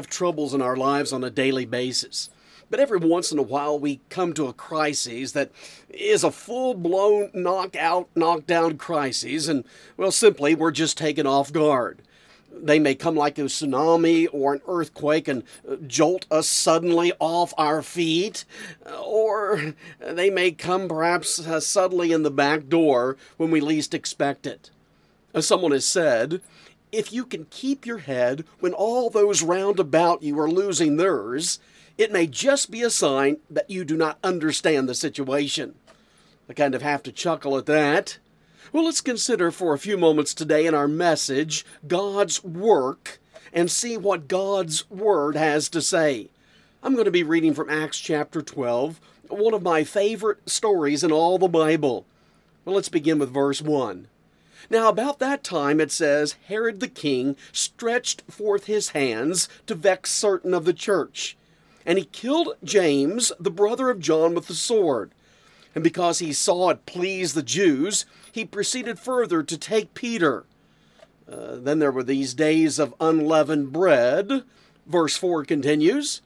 have troubles in our lives on a daily basis. But every once in a while, we come to a crisis that is a full blown knockout, knockdown crisis, and, well, simply, we're just taken off guard. They may come like a tsunami or an earthquake and uh, jolt us suddenly off our feet, or they may come perhaps uh, suddenly in the back door when we least expect it. As someone has said, if you can keep your head when all those round about you are losing theirs, it may just be a sign that you do not understand the situation. I kind of have to chuckle at that. Well, let's consider for a few moments today in our message God's work and see what God's Word has to say. I'm going to be reading from Acts chapter 12, one of my favorite stories in all the Bible. Well, let's begin with verse 1. Now, about that time, it says, Herod the king stretched forth his hands to vex certain of the church, and he killed James, the brother of John, with the sword. And because he saw it please the Jews, he proceeded further to take Peter. Uh, then there were these days of unleavened bread. Verse 4 continues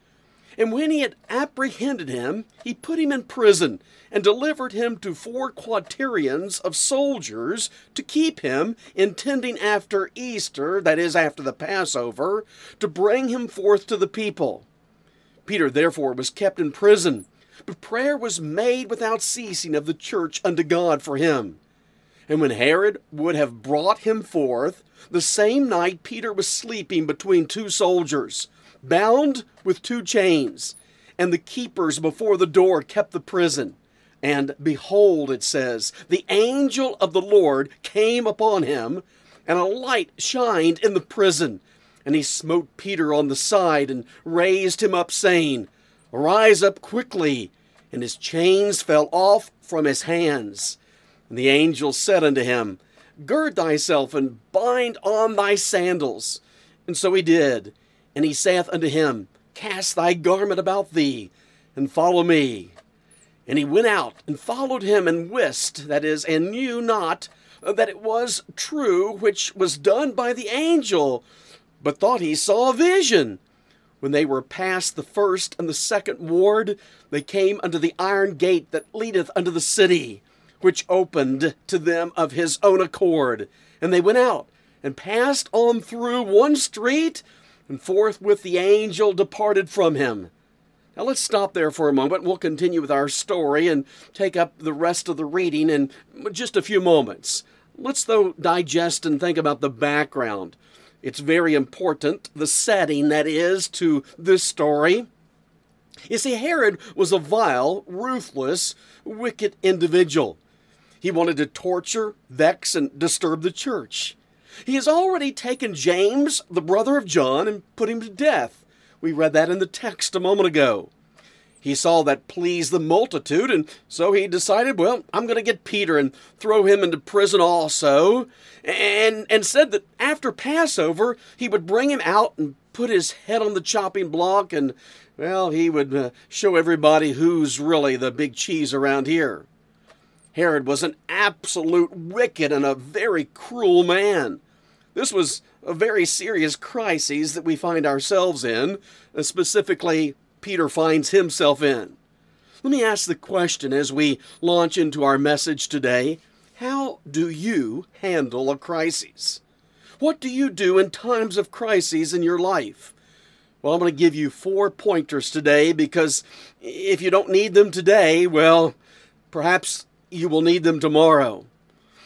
And when he had apprehended him, he put him in prison and delivered him to four quaternions of soldiers to keep him, intending after Easter, that is, after the Passover, to bring him forth to the people. Peter therefore was kept in prison but prayer was made without ceasing of the church unto God for him. And when Herod would have brought him forth, the same night Peter was sleeping between two soldiers, bound with two chains, and the keepers before the door kept the prison. And behold, it says, the angel of the Lord came upon him, and a light shined in the prison. And he smote Peter on the side and raised him up, saying, Arise up quickly. And his chains fell off from his hands. And the angel said unto him, Gird thyself and bind on thy sandals. And so he did. And he saith unto him, Cast thy garment about thee, and follow me. And he went out and followed him, and wist, that is, and knew not that it was true which was done by the angel, but thought he saw a vision. When they were past the first and the second ward, they came unto the iron gate that leadeth unto the city, which opened to them of his own accord. And they went out and passed on through one street, and forthwith the angel departed from him. Now let's stop there for a moment. We'll continue with our story and take up the rest of the reading in just a few moments. Let's, though, digest and think about the background. It's very important, the setting that is to this story. You see, Herod was a vile, ruthless, wicked individual. He wanted to torture, vex, and disturb the church. He has already taken James, the brother of John, and put him to death. We read that in the text a moment ago. He saw that pleased the multitude, and so he decided, well, I'm going to get Peter and throw him into prison also, and, and said that after Passover, he would bring him out and put his head on the chopping block, and, well, he would uh, show everybody who's really the big cheese around here. Herod was an absolute wicked and a very cruel man. This was a very serious crisis that we find ourselves in, uh, specifically Peter finds himself in. Let me ask the question as we launch into our message today How do you handle a crisis? What do you do in times of crises in your life? Well, I'm going to give you four pointers today because if you don't need them today, well, perhaps you will need them tomorrow.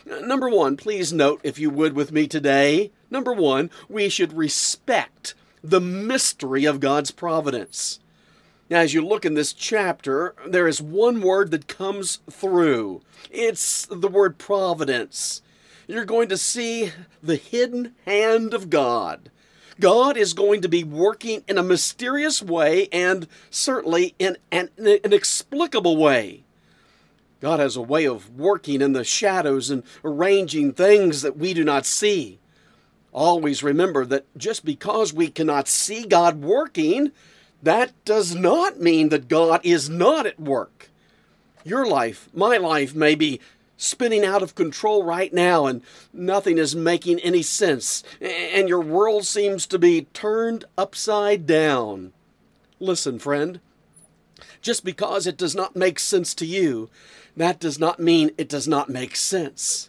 Number one, please note, if you would, with me today. Number one, we should respect the mystery of God's providence. Now, as you look in this chapter, there is one word that comes through. It's the word providence. You're going to see the hidden hand of God. God is going to be working in a mysterious way and certainly in an inexplicable way. God has a way of working in the shadows and arranging things that we do not see. Always remember that just because we cannot see God working that does not mean that God is not at work. Your life, my life, may be spinning out of control right now and nothing is making any sense and your world seems to be turned upside down. Listen, friend, just because it does not make sense to you, that does not mean it does not make sense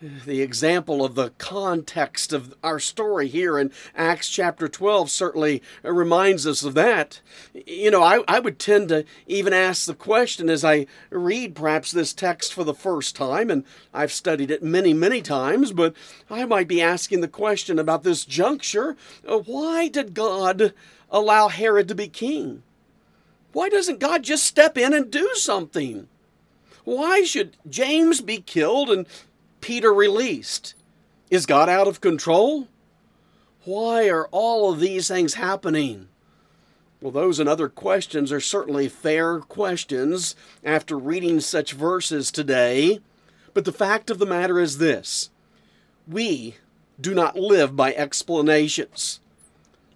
the example of the context of our story here in Acts chapter 12 certainly reminds us of that. You know, I, I would tend to even ask the question as I read perhaps this text for the first time, and I've studied it many, many times, but I might be asking the question about this juncture why did God allow Herod to be king? Why doesn't God just step in and do something? Why should James be killed and Peter released? Is God out of control? Why are all of these things happening? Well, those and other questions are certainly fair questions after reading such verses today. But the fact of the matter is this we do not live by explanations.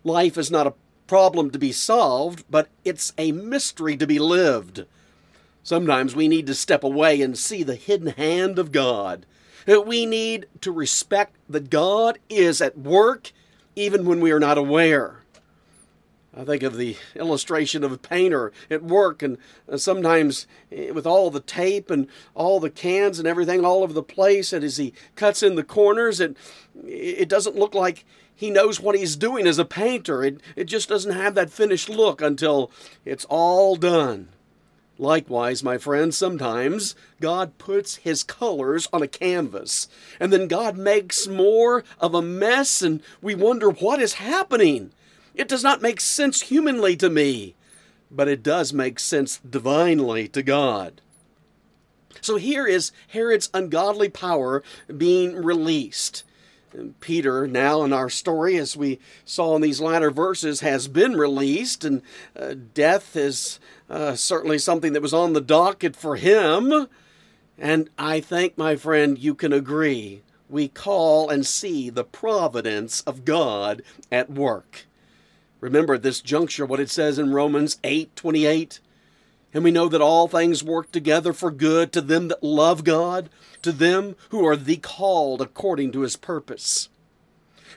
Life is not a problem to be solved, but it's a mystery to be lived. Sometimes we need to step away and see the hidden hand of God we need to respect that God is at work even when we are not aware. I think of the illustration of a painter at work, and sometimes eh, with all the tape and all the cans and everything all over the place, and as he cuts in the corners, it it doesn't look like he knows what he's doing as a painter. It it just doesn't have that finished look until it's all done. Likewise, my friends, sometimes God puts his colors on a canvas, and then God makes more of a mess, and we wonder what is happening. It does not make sense humanly to me, but it does make sense divinely to God. So here is Herod's ungodly power being released. Peter, now in our story, as we saw in these latter verses, has been released, and uh, death is uh, certainly something that was on the docket for him. And I think, my friend, you can agree. We call and see the providence of God at work. Remember at this juncture what it says in Romans 8 28. And we know that all things work together for good to them that love God, to them who are the called according to his purpose.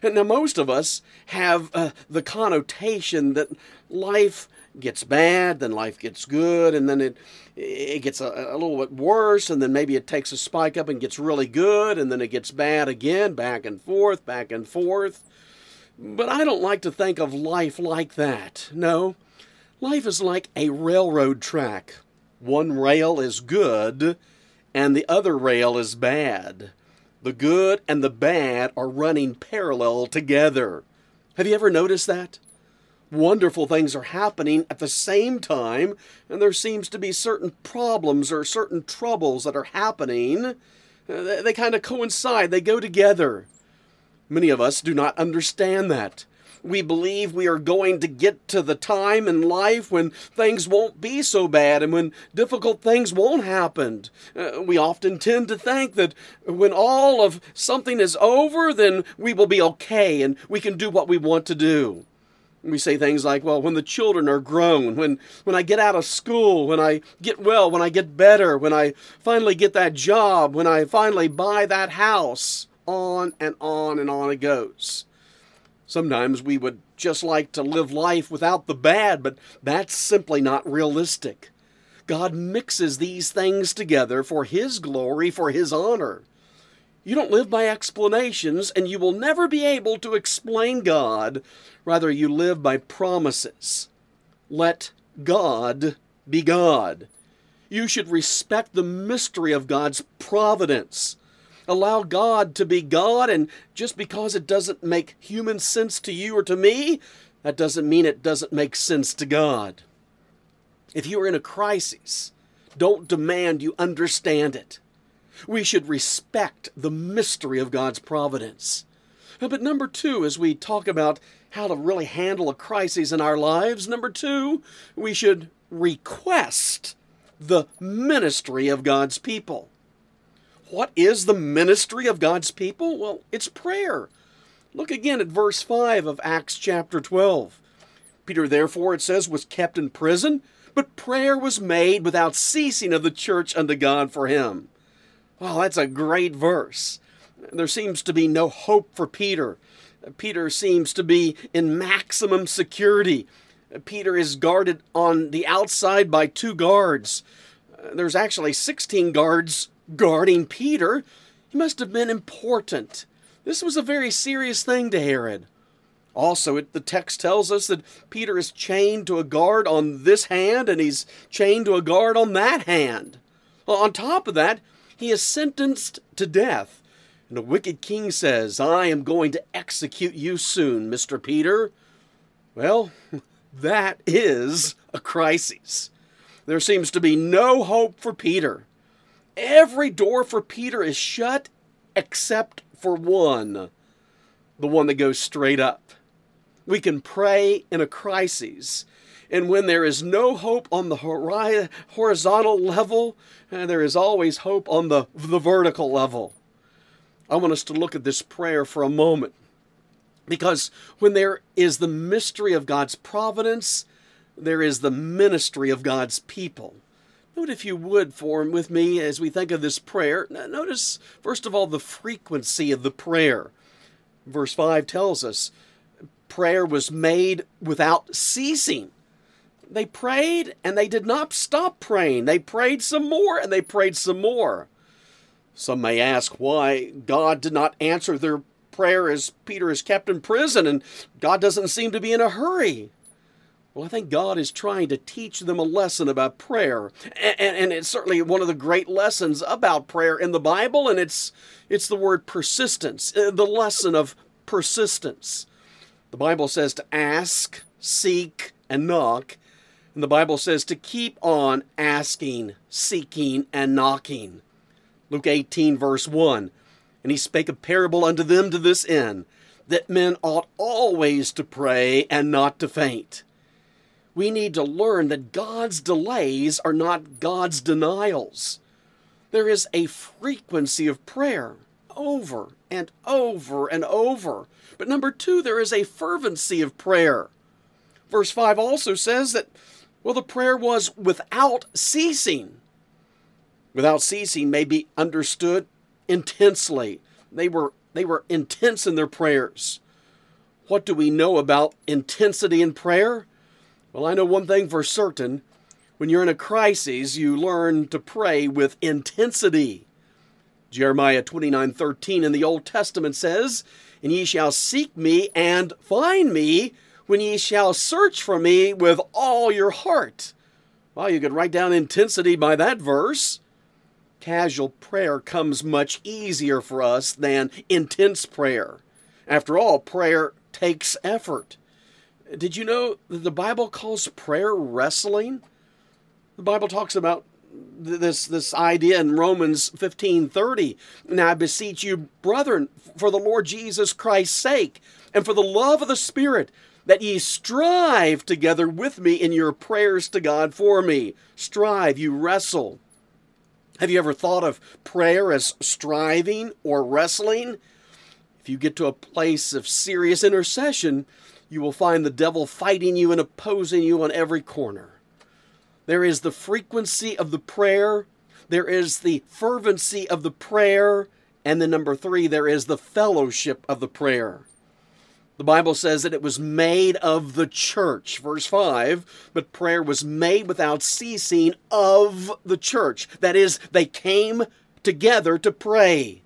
And now, most of us have uh, the connotation that life gets bad, then life gets good, and then it it gets a, a, little bit worse, and then maybe it takes a spike up and gets really good, and then it gets bad again, back and forth, back and forth. But I don't like to think of life like that. No, life is like a railroad track. One rail is good, and the other rail is bad. The good and the bad are running parallel together. Have you ever noticed that? wonderful things are happening at the same time, and there seems to be certain problems or certain troubles that are happening. They kind of coincide, they go together. Many of us do not understand that. We believe we are going to get to the time in life when things won't be so bad and when difficult things won't happen. Uh, we often tend to think that when all of something is over, then we will be okay and we can do what we want to do. We say things like, well, when the children are grown, when, when I get out of school, when I get well, when I get better, when I finally get that job, when I finally buy that house, on and on and on it goes. Sometimes we would just like to live life without the bad, but that's simply not realistic. God mixes these things together for His glory, for His honor. You don't live by explanations, and you will never be able to explain God. Rather, you live by promises. Let God be God. You should respect the mystery of God's providence. Allow God to be God, and just because it doesn't make human sense to you or to me, that doesn't mean it doesn't make sense to God. If you are in a crisis, don't demand you understand it. We should respect the mystery of God's providence. But number two, as we talk about how to really handle a crisis in our lives, number two, we should request the ministry of God's people. What is the ministry of God's people? Well, it's prayer. Look again at verse 5 of Acts chapter 12. Peter, therefore, it says, was kept in prison, but prayer was made without ceasing of the church unto God for him. Well, that's a great verse. There seems to be no hope for Peter. Peter seems to be in maximum security. Peter is guarded on the outside by two guards. There's actually 16 guards guarding Peter. He must have been important. This was a very serious thing to Herod. Also, it, the text tells us that Peter is chained to a guard on this hand and he's chained to a guard on that hand. On top of that, he is sentenced to death. And the wicked king says, I am going to execute you soon, Mr. Peter. Well, that is a crisis. There seems to be no hope for Peter. Every door for Peter is shut except for one the one that goes straight up. We can pray in a crisis. And when there is no hope on the horizontal level, eh, there is always hope on the, the vertical level. I want us to look at this prayer for a moment. Because when there is the mystery of God's providence, there is the ministry of God's people. Note, if you would, form with me as we think of this prayer. Notice, first of all, the frequency of the prayer. Verse 5 tells us prayer was made without ceasing. They prayed and they did not stop praying. They prayed some more and they prayed some more. Some may ask why God did not answer their prayer as Peter is kept in prison and God doesn't seem to be in a hurry. Well, I think God is trying to teach them a lesson about prayer. And, and, it's certainly one of the great lessons about prayer in the Bible, and it's, it's the word persistence, uh, the lesson of persistence. The Bible says to ask, seek, and knock. And the Bible says to keep on asking, seeking, and knocking. Luke 18, verse 1. And he spake a parable unto them to this end, that men ought always to pray and not to faint. We need to learn that God's delays are not God's denials. There is a frequency of prayer over and over and over. But number two, there is a fervency of prayer. Verse 5 also says that, well, the prayer was without ceasing. Without ceasing may be understood intensely. They were, they were intense in their prayers. What do we know about intensity in prayer? Well, I know one thing for certain. When you're in a crisis, you learn to pray with intensity. Jeremiah 29:13 in the Old Testament says, "And ye shall seek me and find me when ye shall search for me with all your heart." Well, you could write down intensity by that verse. Casual prayer comes much easier for us than intense prayer. After all, prayer takes effort. Did you know that the Bible calls prayer wrestling? The Bible talks about this this idea in Romans 15:30. Now I beseech you, brethren, for the Lord Jesus Christ's sake, and for the love of the Spirit, that ye strive together with me in your prayers to God for me. Strive, you wrestle. Have you ever thought of prayer as striving or wrestling? If you get to a place of serious intercession, you will find the devil fighting you and opposing you on every corner. There is the frequency of the prayer, there is the fervency of the prayer, and then number three, there is the fellowship of the prayer. The Bible says that it was made of the church, verse 5, but prayer was made without ceasing of the church. That is, they came together to pray.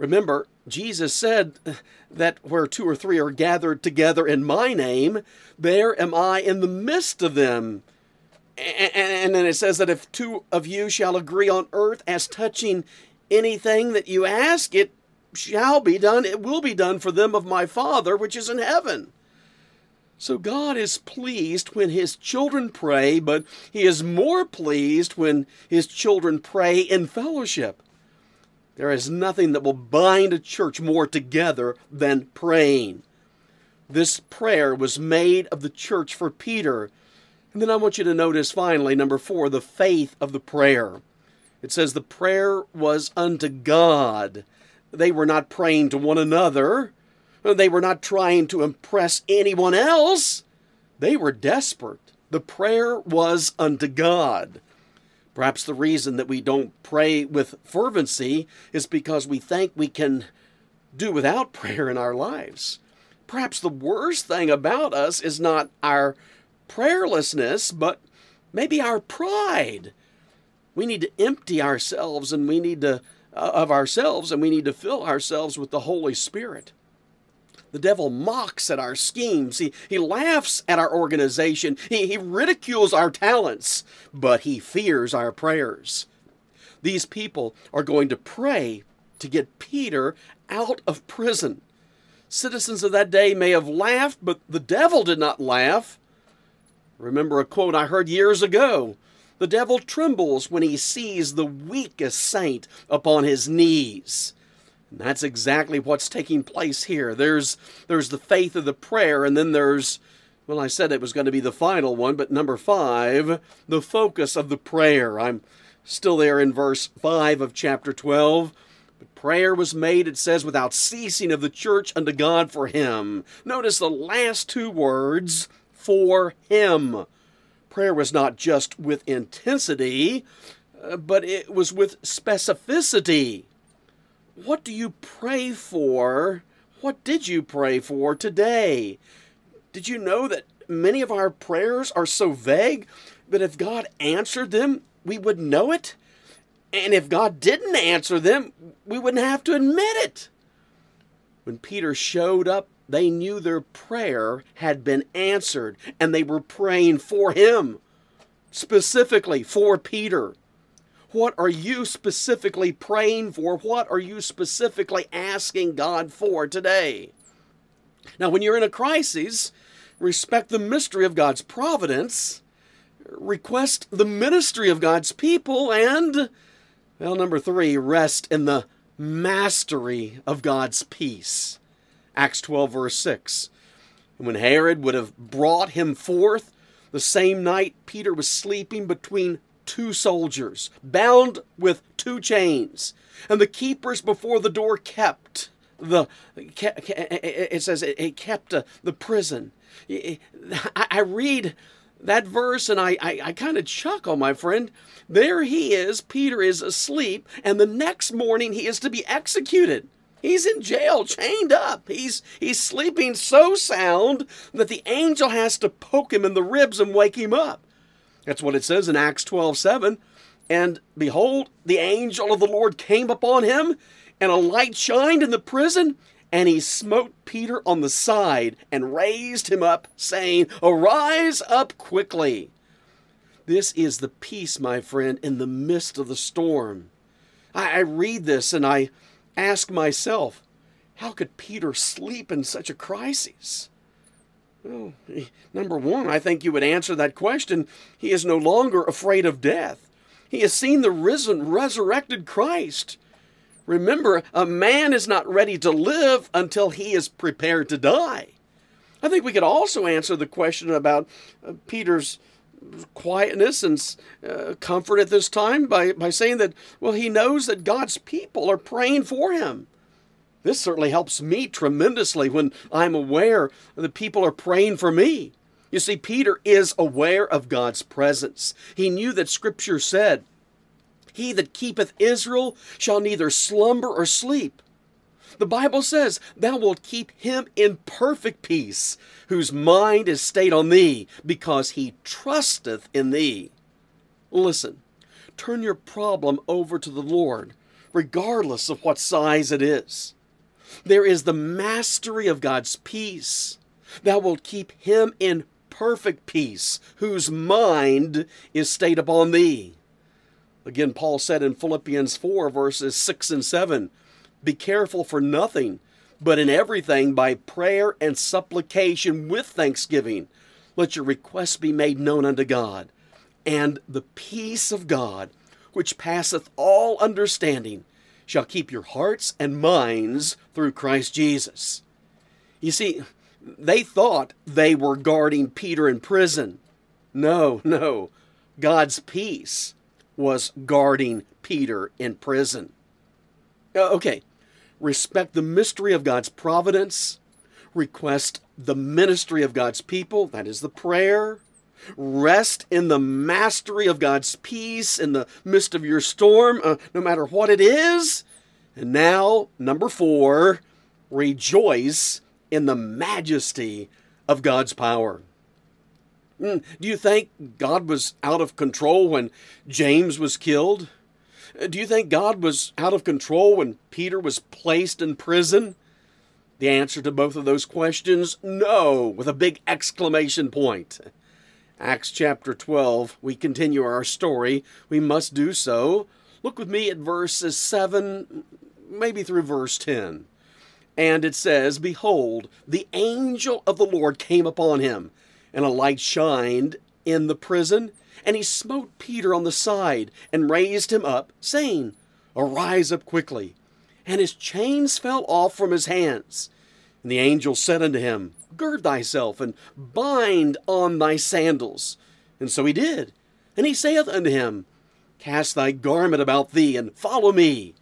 Remember, Jesus said that where two or three are gathered together in my name, there am I in the midst of them. And then it says that if two of you shall agree on earth as touching anything that you ask, it shall be done, it will be done for them of my Father which is in heaven. So God is pleased when his children pray, but he is more pleased when his children pray in fellowship. There is nothing that will bind a church more together than praying. This prayer was made of the church for Peter. And then I want you to notice finally, number four, the faith of the prayer. It says the prayer was unto God. They were not praying to one another. They were not trying to impress anyone else. They were desperate. The prayer was unto God. Perhaps the reason that we don't pray with fervency is because we think we can do without prayer in our lives. Perhaps the worst thing about us is not our prayerlessness, but maybe our pride. We need to empty ourselves and we need to uh, of ourselves and we need to fill ourselves with the Holy Spirit. The devil mocks at our schemes. He, he laughs at our organization. He, he ridicules our talents, but he fears our prayers. These people are going to pray to get Peter out of prison. Citizens of that day may have laughed, but the devil did not laugh. Remember a quote I heard years ago The devil trembles when he sees the weakest saint upon his knees. And that's exactly what's taking place here. There's there's the faith of the prayer, and then there's well, I said it was going to be the final one, but number five, the focus of the prayer. I'm still there in verse 5 of chapter 12. But prayer was made, it says, without ceasing of the church unto God for him. Notice the last two words, for him. Prayer was not just with intensity, uh, but it was with specificity. What do you pray for? What did you pray for today? Did you know that many of our prayers are so vague that if God answered them, we would know it? And if God didn't answer them, we wouldn't have to admit it. When Peter showed up, they knew their prayer had been answered and they were praying for him, specifically for Peter. What are you specifically praying for? What are you specifically asking God for today? Now, when you're in a crisis, respect the mystery of God's providence, request the ministry of God's people, and, well, number three, rest in the mastery of God's peace. Acts 12, verse 6. And when Herod would have brought him forth, the same night Peter was sleeping between two soldiers, bound with two chains, and the keepers before the door kept the eh, eh, eh, it says it kept uh, the prison. I read that verse and I, I, I kind of chuckle, my friend. There he is, Peter is asleep, and the next morning he is to be executed. He's in jail, chained up. He's he's sleeping so sound that the angel has to poke him in the ribs and wake him up. That's what it says in Acts 12 7. And behold, the angel of the Lord came upon him, and a light shined in the prison, and he smote Peter on the side and raised him up, saying, Arise up quickly. This is the peace, my friend, in the midst of the storm. I, I read this and I ask myself, how could Peter sleep in such a crisis? Well, number one, I think you would answer that question. He is no longer afraid of death. He has seen the risen, resurrected Christ. Remember, a man is not ready to live until he is prepared to die. I think we could also answer the question about uh, Peter's quietness and uh, comfort at this time by, by saying that, well, he knows that God's people are praying for him. This certainly helps me tremendously when I'm aware that people are praying for me. You see, Peter is aware of God's presence. He knew that Scripture said, He that keepeth Israel shall neither slumber or sleep. The Bible says, Thou wilt keep him in perfect peace, whose mind is stayed on thee, because he trusteth in thee. Listen, turn your problem over to the Lord, regardless of what size it is. There is the mastery of God's peace. Thou wilt keep him in perfect peace, whose mind is stayed upon thee. Again, Paul said in Philippians 4, verses 6 and 7 Be careful for nothing, but in everything by prayer and supplication with thanksgiving. Let your requests be made known unto God. And the peace of God, which passeth all understanding, shall keep your hearts and minds through Christ Jesus. You see, they thought they were guarding Peter in prison. No, no. God's peace was guarding Peter in prison. Uh, okay, respect the mystery of God's providence, request the ministry of God's people, that is the prayer, Rest in the mastery of God's peace in the midst of your storm, uh, no matter what it is. And now, number four, rejoice in the majesty of God's power. Mm, do you think God was out of control when James was killed? Do you think God was out of control when Peter was placed in prison? The answer to both of those questions no, with a big exclamation point. Acts chapter 12, we continue our story. We must do so. Look with me at verses 7, maybe through verse 10. And it says, Behold, the angel of the Lord came upon him, and a light shined in the prison, and he smote Peter on the side, and raised him up, saying, Arise up quickly. And his chains fell off from his hands. And the angel said unto him, Gird thyself, and bind on thy sandals. And so he did. And he saith unto him, Cast thy garment about thee, and follow me.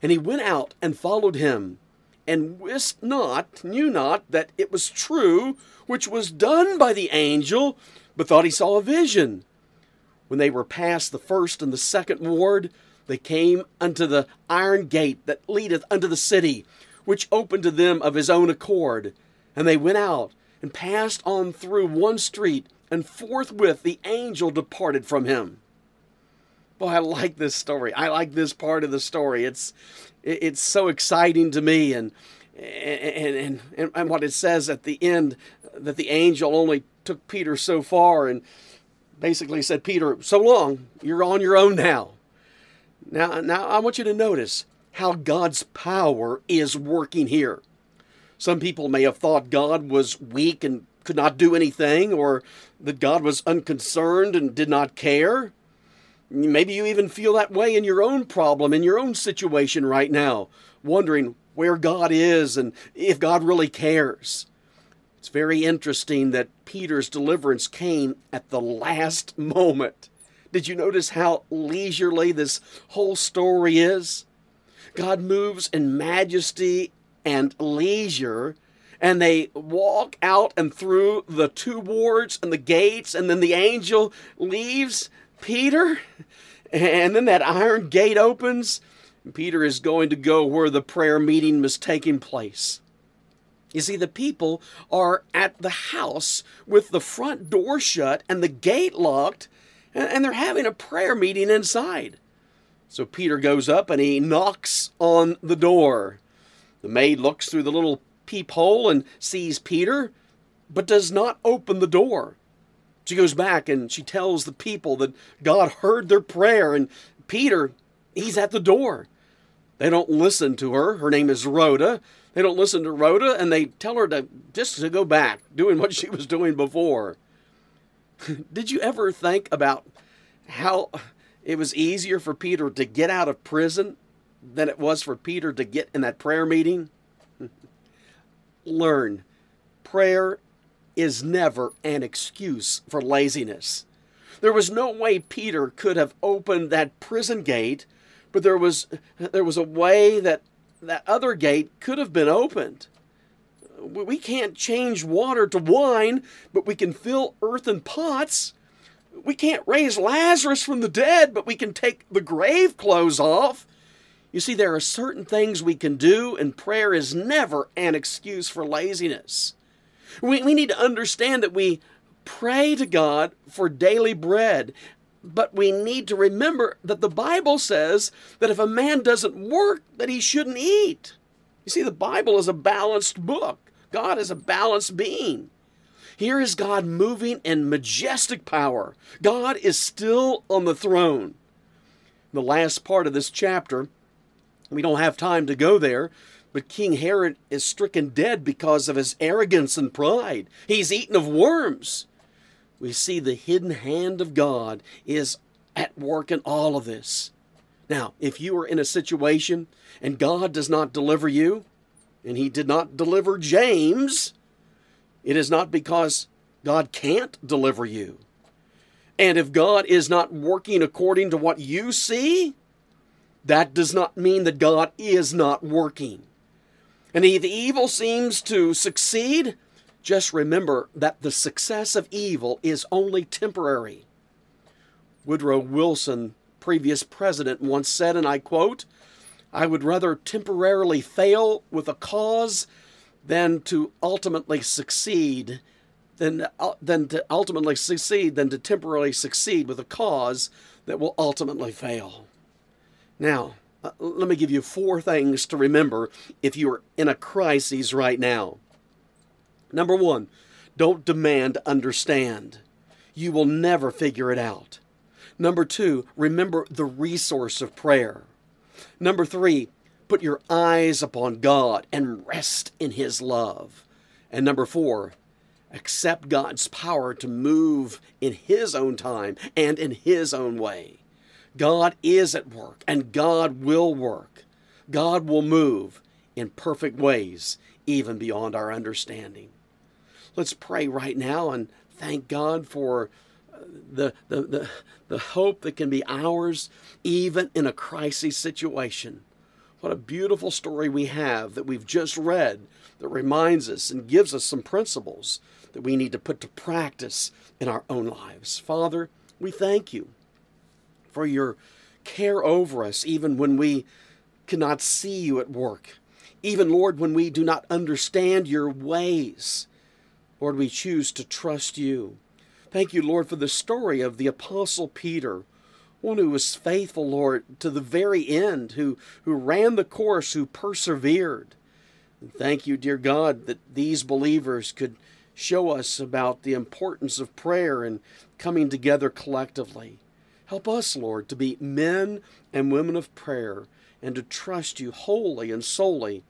And he went out and followed him, and wist not, knew not, that it was true, which was done by the angel, but thought he saw a vision. When they were past the first and the second ward, they came unto the iron gate that leadeth unto the city, which opened to them of his own accord. And they went out and passed on through one street, and forthwith the angel departed from him. Boy, I like this story. I like this part of the story. It's it's so exciting to me, and and and and what it says at the end that the angel only took Peter so far, and basically said, Peter, so long, you're on your own now. Now, now I want you to notice how God's power is working here. Some people may have thought God was weak and could not do anything, or that God was unconcerned and did not care. Maybe you even feel that way in your own problem, in your own situation right now, wondering where God is and if God really cares. It's very interesting that Peter's deliverance came at the last moment. Did you notice how leisurely this whole story is? God moves in majesty and leisure, and they walk out and through the two wards and the gates, and then the angel leaves Peter, and then that iron gate opens. Peter is going to go where the prayer meeting was taking place. You see, the people are at the house with the front door shut and the gate locked, and they're having a prayer meeting inside. So Peter goes up and he knocks on the door. The maid looks through the little peephole and sees Peter, but does not open the door. She goes back and she tells the people that God heard their prayer, and Peter, he's at the door. They don't listen to her. Her name is Rhoda. They don't listen to Rhoda and they tell her to just to go back doing what she was doing before. Did you ever think about how it was easier for Peter to get out of prison than it was for Peter to get in that prayer meeting? Learn prayer is never an excuse for laziness. There was no way Peter could have opened that prison gate, but there was there was a way that that other gate could have been opened. We can't change water to wine, but we can fill earthen pots. We can't raise Lazarus from the dead, but we can take the grave clothes off. You see, there are certain things we can do, and prayer is never an excuse for laziness. We, we need to understand that we pray to God for daily bread, but we need to remember that the Bible says that if a man doesn't work, that he shouldn't eat. You see, the Bible is a balanced book. God is a balanced being. Here is God moving in majestic power. God is still on the throne. The last part of this chapter, we don't have time to go there, but King Herod is stricken dead because of his arrogance and pride. He's eaten of worms we see the hidden hand of God is at work in all of this. Now, if you are in a situation and God does not deliver you, and He did not deliver James, it is not because God can't deliver you. And if God is not working according to what you see, that does not mean that God is not working. And if evil seems to succeed, just remember that the success of evil is only temporary. Woodrow Wilson, previous president, once said, and I quote, I would rather temporarily fail with a cause than to ultimately succeed than, uh, than to ultimately succeed than to temporarily succeed with a cause that will ultimately fail. Now, uh, let me give you four things to remember if you are in a crisis right now. Number one, don't demand understand. You will never figure it out. Number two, remember the resource of prayer. Number three, put your eyes upon God and rest in His love. And number four, accept God's power to move in His own time and in His own way. God is at work and God will work. God will move in perfect ways, even beyond our understanding. Let's pray right now and thank God for uh, the, the, the, the hope that can be ours even in a crisis situation. What a beautiful story we have that we've just read that reminds us and gives us some principles that we need to put to practice in our own lives. Father, we thank you for your care over us, even when we cannot see you at work. Even, Lord, when we do not understand your ways. Lord, we choose to trust you. Thank you, Lord, for the story of the Apostle Peter, one who was faithful, Lord, to the very end, who, who ran the course, who persevered. And thank you, dear God, that these believers could show us about the importance of prayer and coming together collectively. Help us, Lord, to be men and women of prayer and to trust you wholly and solely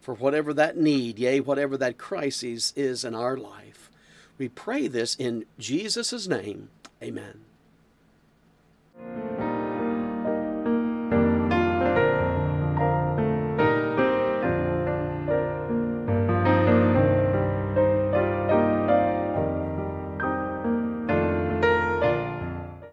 for whatever that need, yea, whatever that crisis is in our life. We pray this in Jesus' name. Amen.